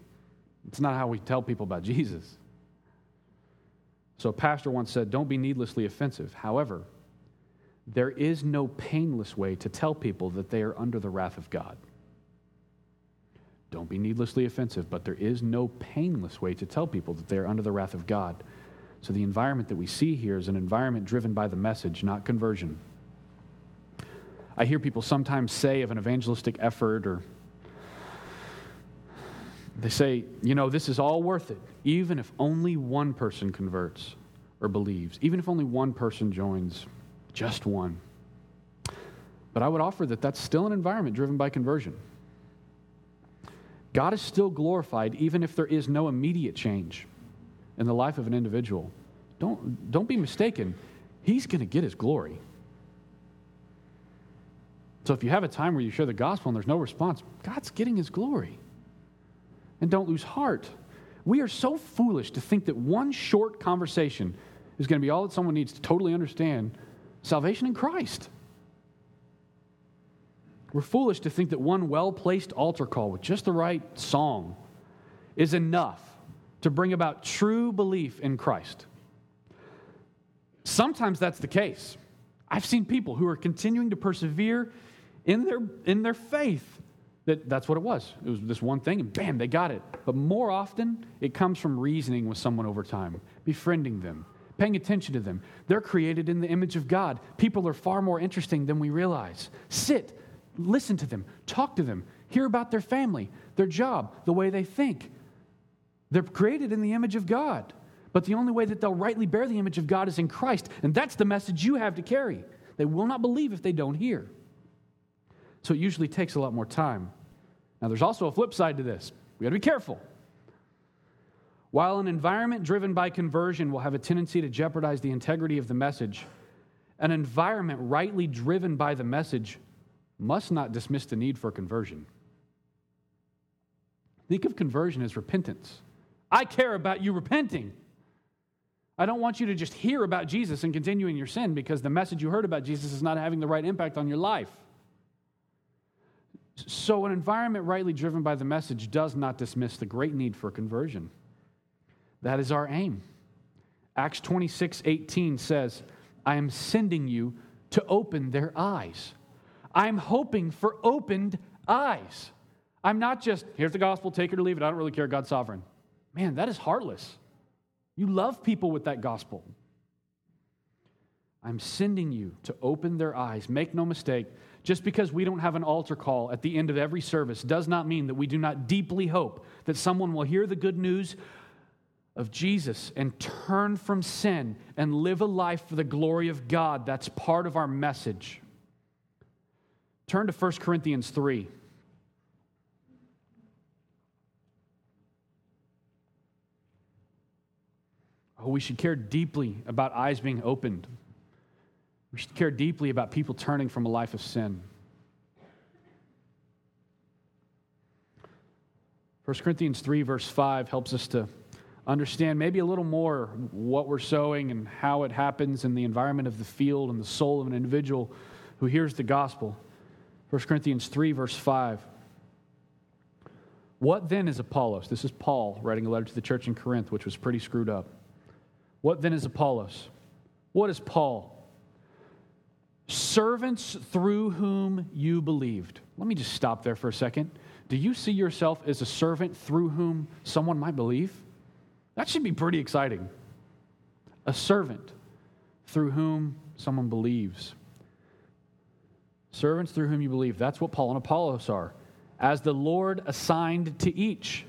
It's not how we tell people about Jesus. So, a pastor once said, Don't be needlessly offensive. However, there is no painless way to tell people that they are under the wrath of God. Don't be needlessly offensive, but there is no painless way to tell people that they are under the wrath of God. So, the environment that we see here is an environment driven by the message, not conversion. I hear people sometimes say of an evangelistic effort or they say, you know, this is all worth it, even if only one person converts or believes, even if only one person joins, just one. But I would offer that that's still an environment driven by conversion. God is still glorified even if there is no immediate change in the life of an individual. Don't, don't be mistaken, He's going to get His glory. So if you have a time where you share the gospel and there's no response, God's getting His glory and don't lose heart. We are so foolish to think that one short conversation is going to be all that someone needs to totally understand salvation in Christ. We're foolish to think that one well placed altar call with just the right song is enough to bring about true belief in Christ. Sometimes that's the case. I've seen people who are continuing to persevere in their, in their faith that that's what it was. It was this one thing, and bam, they got it. But more often, it comes from reasoning with someone over time, befriending them, paying attention to them. They're created in the image of God. People are far more interesting than we realize. Sit, listen to them, talk to them, hear about their family, their job, the way they think. They're created in the image of God. But the only way that they'll rightly bear the image of God is in Christ. And that's the message you have to carry. They will not believe if they don't hear. So it usually takes a lot more time. Now, there's also a flip side to this. We got to be careful. While an environment driven by conversion will have a tendency to jeopardize the integrity of the message, An environment rightly driven by the message must not dismiss the need for conversion. Think of conversion as repentance. I care about you repenting. I don't want you to just hear about Jesus and continue in your sin because the message you heard about Jesus is not having the right impact on your life. So, an environment rightly driven by the message does not dismiss the great need for conversion. That is our aim. Acts 26 18 says, I am sending you to open their eyes. I'm hoping for opened eyes. I'm not just, here's the gospel, take it or leave it. I don't really care. God's sovereign. Man, that is heartless. You love people with that gospel. I'm sending you to open their eyes. Make no mistake, just because we don't have an altar call at the end of every service does not mean that we do not deeply hope that someone will hear the good news of Jesus and turn from sin and live a life for the glory of God. That's part of our message. Turn to 1 Corinthians 3. Oh, we should care deeply about eyes being opened. We should care deeply about people turning from a life of sin. 1 Corinthians 3, verse 5, helps us to understand maybe a little more what we're sowing and how it happens in the environment of the field and the soul of an individual who hears the gospel. 1 Corinthians 3, verse 5. What then is Apollos? This is Paul writing a letter to the church in Corinth, which was pretty screwed up. What then is Apollos? What is Paul? Servants through whom you believed. Let me just stop there for a second. Do you see yourself as a servant through whom someone might believe? That should be pretty exciting. A servant through whom someone believes. Servants through whom you believe. That's what Paul and Apollos are. As the Lord assigned to each.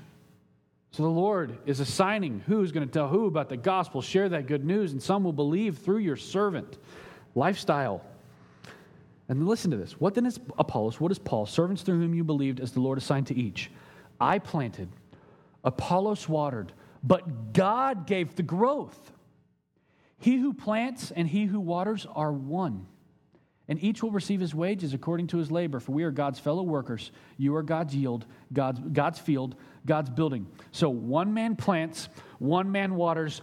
So the Lord is assigning who's going to tell who about the gospel, share that good news, and some will believe through your servant lifestyle. And listen to this. What then is Apollos? What is Paul? Servants through whom you believed as the Lord assigned to each. I planted, Apollos watered, but God gave the growth. He who plants and he who waters are one and each will receive his wages according to his labor, for we are God's fellow workers. You are God's yield, God's, God's field, God's building. So one man plants, one man waters,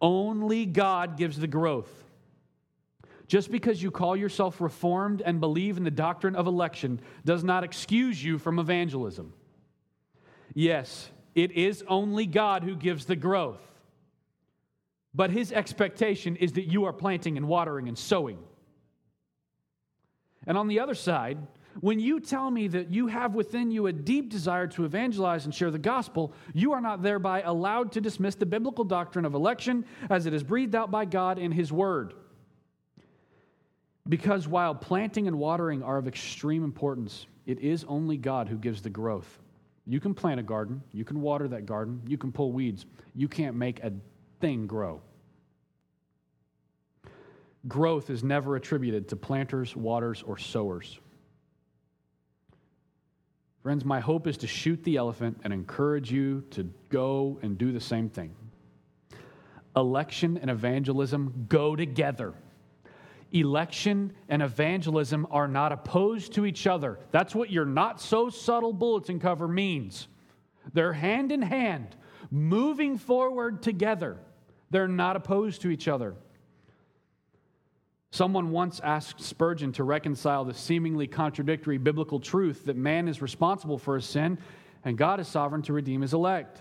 only God gives the growth. Just because you call yourself reformed and believe in the doctrine of election does not excuse you from evangelism. Yes, it is only God who gives the growth. But his expectation is that you are planting and watering and sowing. And on the other side, when you tell me that you have within you a deep desire to evangelize and share the gospel, you are not thereby allowed to dismiss the biblical doctrine of election as it is breathed out by God in His Word. Because while planting and watering are of extreme importance, it is only God who gives the growth. You can plant a garden, you can water that garden, you can pull weeds. You can't make a thing grow growth is never attributed to planters, waters, or sowers. Friends, my hope is to shoot the elephant and encourage you to go and do the same thing. Election and evangelism go together. Election and evangelism are not opposed to each other. That's what your not so subtle bulletin cover means. They're hand in hand, moving forward together. They're not opposed to each other. Someone once asked Spurgeon to reconcile the seemingly contradictory biblical truth that man is responsible for his sin and God is sovereign to redeem his elect.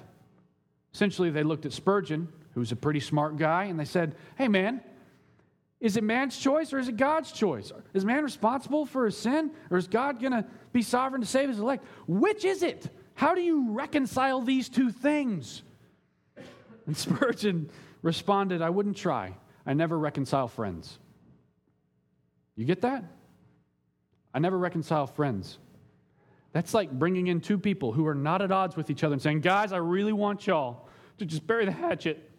Essentially, they looked at Spurgeon, who's a pretty smart guy, and they said, Hey, man, is it man's choice or is it God's choice? Is man responsible for his sin or is God going to be sovereign to save his elect? Which is it? How do you reconcile these two things? And *laughs* Spurgeon responded, I wouldn't try. I never reconcile friends. You get that? I never reconcile friends. That's like bringing in two people who are not at odds with each other and saying, Guys, I really want y'all to just bury the hatchet.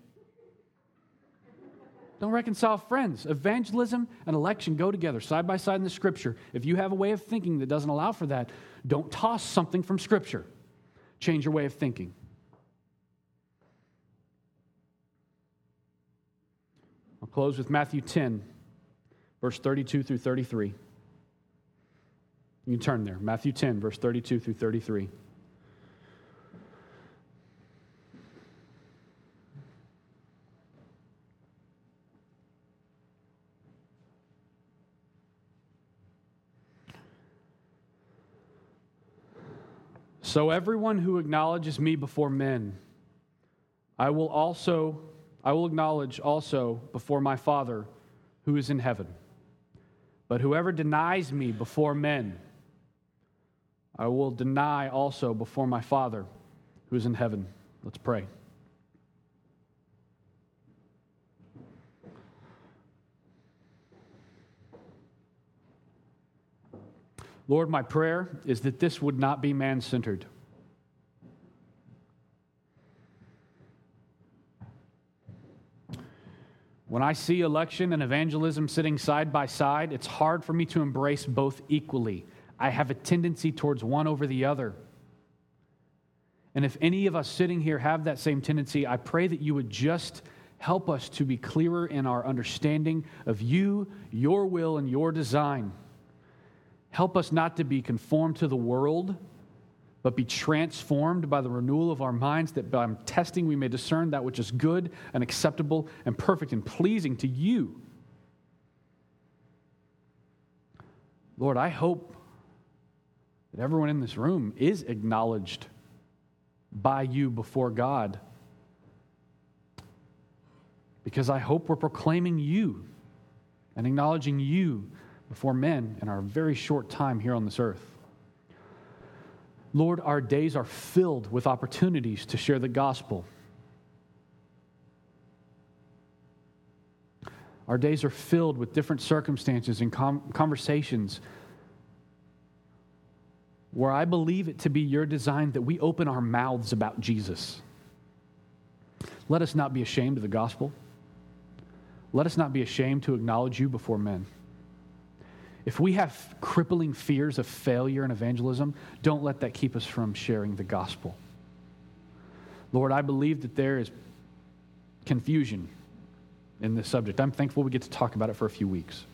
Don't reconcile friends. Evangelism and election go together side by side in the scripture. If you have a way of thinking that doesn't allow for that, don't toss something from scripture. Change your way of thinking. I'll close with Matthew 10, verse 32 through 33. You can turn there. Matthew 10, verse 32 through 33. So everyone who acknowledges me before men, I will also I will acknowledge also before my Father who is in heaven. But whoever denies me before men, I will deny also before my Father who is in heaven. Let's pray. Lord, my prayer is that this would not be man centered. When I see election and evangelism sitting side by side, it's hard for me to embrace both equally. I have a tendency towards one over the other. And if any of us sitting here have that same tendency, I pray that you would just help us to be clearer in our understanding of you, your will, and your design. Help us not to be conformed to the world, but be transformed by the renewal of our minds, that by testing we may discern that which is good and acceptable and perfect and pleasing to you. Lord, I hope that everyone in this room is acknowledged by you before God. Because I hope we're proclaiming you and acknowledging you before men in our very short time here on this earth. Lord, our days are filled with opportunities to share the gospel. Our days are filled with different circumstances and com- conversations where I believe it to be your design that we open our mouths about Jesus. Let us not be ashamed of the gospel. Let us not be ashamed to acknowledge you before men. If we have crippling fears of failure in evangelism, don't let that keep us from sharing the gospel. Lord, I believe that there is confusion in this subject. I'm thankful we get to talk about it for a few weeks.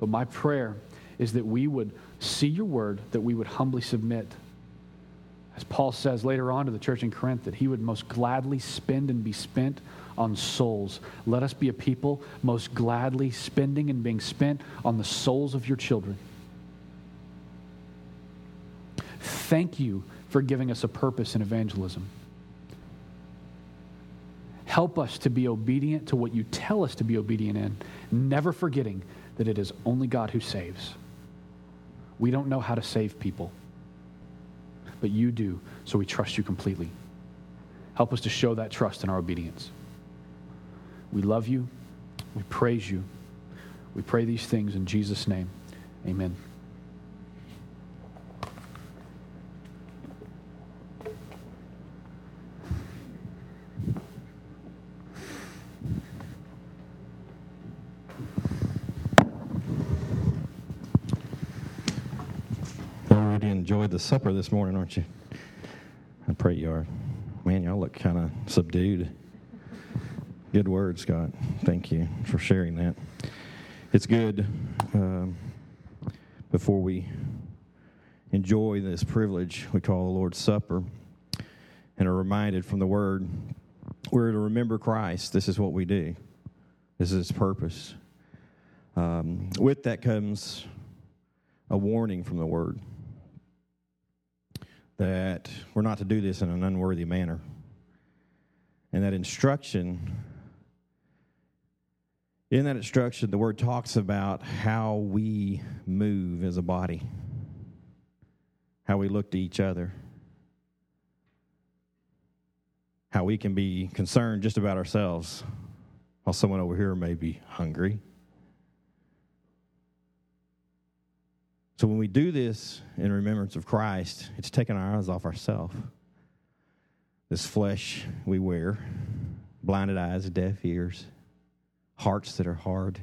But my prayer is that we would see your word, that we would humbly submit. As Paul says later on to the church in Corinth, that he would most gladly spend and be spent on souls. Let us be a people most gladly spending and being spent on the souls of your children. Thank you for giving us a purpose in evangelism. Help us to be obedient to what you tell us to be obedient in, never forgetting that it is only God who saves. We don't know how to save people, but you do, so we trust you completely. Help us to show that trust in our obedience. We love you. We praise you. We pray these things in Jesus' name. Amen. Already enjoyed the supper this morning, aren't you? I pray you are. Man, y'all look kind of subdued. Good word, Scott. Thank you for sharing that. It's good um, before we enjoy this privilege we call the Lord's Supper and are reminded from the Word we're to remember Christ. This is what we do, this is His purpose. Um, with that comes a warning from the Word that we're not to do this in an unworthy manner. And that instruction in that instruction, the word talks about how we move as a body, how we look to each other, how we can be concerned just about ourselves while someone over here may be hungry. So when we do this in remembrance of Christ, it's taking our eyes off ourselves. This flesh we wear, blinded eyes, deaf ears hearts that are hard.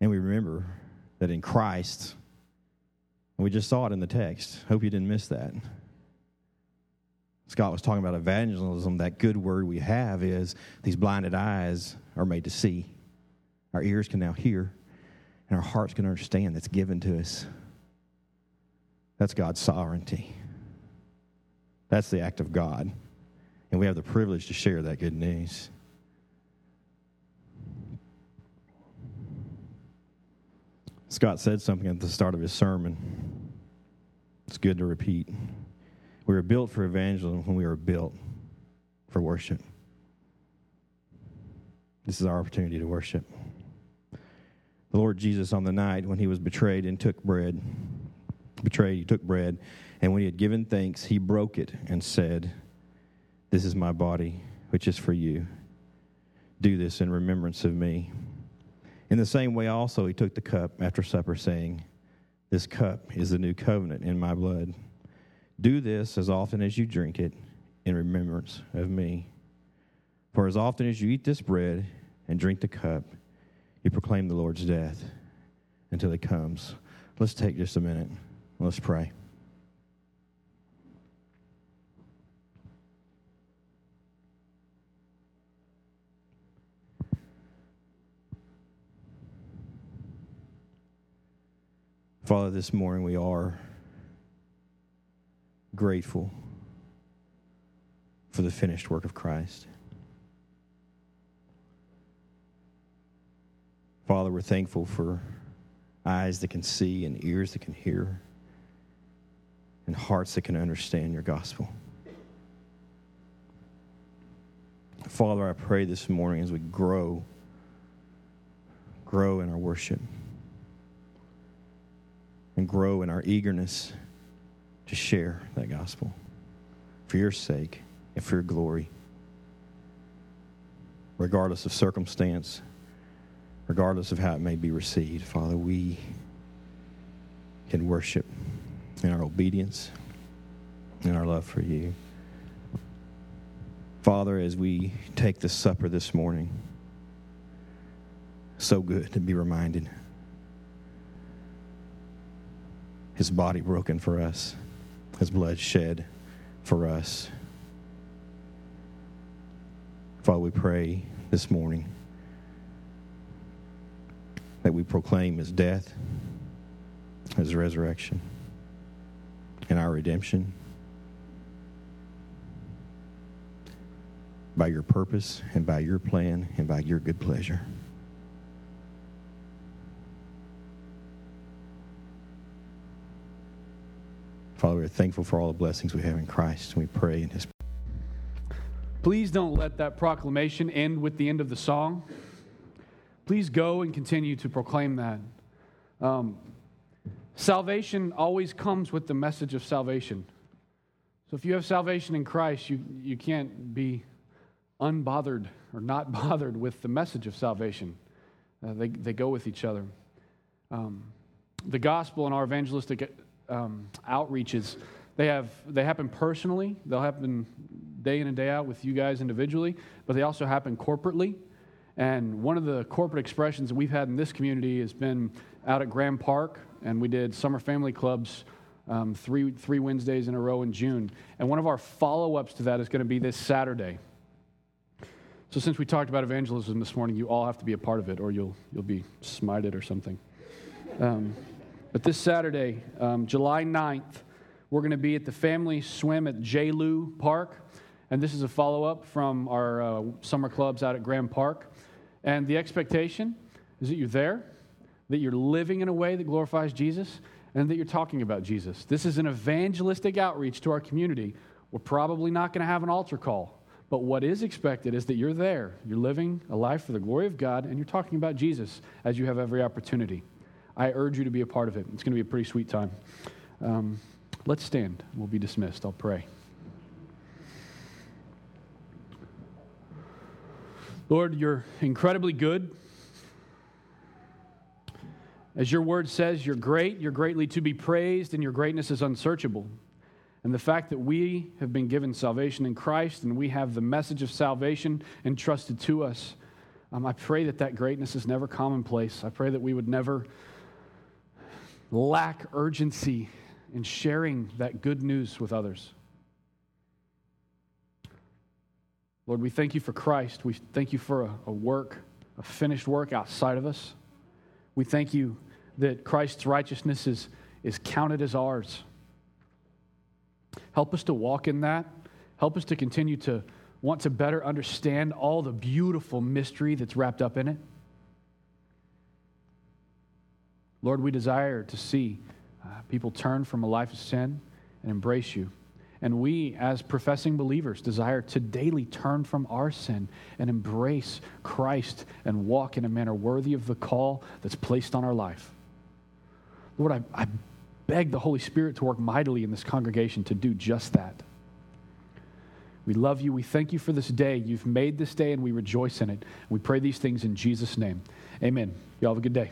And we remember that in Christ, we just saw it in the text. Hope you didn't miss that. Scott was talking about evangelism. That good word we have is these blinded eyes are made to see. Our ears can now hear, and our hearts can understand that's given to us. That's God's sovereignty. That's the act of God. And we have the privilege to share that good news. Scott said something at the start of his sermon. It's good to repeat. We were built for evangelism when we were built for worship. This is our opportunity to worship. The Lord Jesus, on the night when he was betrayed and took bread, betrayed, he took bread, and when he had given thanks, he broke it and said, This is my body, which is for you. Do this in remembrance of me. In the same way, also, he took the cup after supper, saying, This cup is the new covenant in my blood. Do this as often as you drink it in remembrance of me. For as often as you eat this bread and drink the cup, you proclaim the Lord's death until he comes. Let's take just a minute. Let's pray. Father, this morning we are grateful for the finished work of Christ. Father, we're thankful for eyes that can see and ears that can hear and hearts that can understand your gospel. Father, I pray this morning as we grow, grow in our worship and grow in our eagerness to share that gospel for your sake and for your glory, regardless of circumstance, regardless of how it may be received. Father, we can worship in our obedience and our love for you. Father, as we take this supper this morning, so good to be reminded his body broken for us, his blood shed for us. Father, we pray this morning that we proclaim his death, his resurrection, and our redemption by your purpose and by your plan and by your good pleasure. Father, we're thankful for all the blessings we have in Christ, and we pray in His. Please don't let that proclamation end with the end of the song. Please go and continue to proclaim that. Um, salvation always comes with the message of salvation. So if you have salvation in Christ, you, you can't be unbothered or not *laughs* bothered with the message of salvation. Uh, they, they go with each other. Um, the gospel and our evangelistic um, outreaches, they, have, they happen personally, they'll happen day in and day out with you guys individually, but they also happen corporately. And one of the corporate expressions that we've had in this community has been out at Graham Park, and we did summer family clubs um, three, three Wednesdays in a row in June. And one of our follow ups to that is going to be this Saturday. So, since we talked about evangelism this morning, you all have to be a part of it, or you'll, you'll be smited or something. Um, but this Saturday, um, July 9th, we're going to be at the family swim at J. Lou Park. And this is a follow up from our uh, summer clubs out at Graham Park. And the expectation is that you're there, that you're living in a way that glorifies Jesus, and that you're talking about Jesus. This is an evangelistic outreach to our community. We're probably not going to have an altar call, but what is expected is that you're there, you're living a life for the glory of God, and you're talking about Jesus as you have every opportunity. I urge you to be a part of it. It's going to be a pretty sweet time. Um, let's stand. We'll be dismissed. I'll pray. Lord, you're incredibly good. As your word says, you're great, you're greatly to be praised, and your greatness is unsearchable. And the fact that we have been given salvation in Christ and we have the message of salvation entrusted to us, um, I pray that that greatness is never commonplace. I pray that we would never lack urgency in sharing that good news with others. Lord, we thank you for Christ. We thank you for a, a work a finished work outside of us. We thank you that Christ's righteousness is, is counted as ours. Help us to walk in that. Help us to continue to want to better understand all the beautiful mystery that's wrapped up in it. Lord, we desire to see uh, people turn from a life of sin and embrace you. And we, as professing believers, desire to daily turn from our sin and embrace Christ and walk in a manner worthy of the call that's placed on our life. Lord, I, I beg the Holy Spirit to work mightily in this congregation to do just that. We love you. We thank you for this day. You've made this day, and we rejoice in it. We pray these things in Jesus' name. Amen. Y'all have a good day.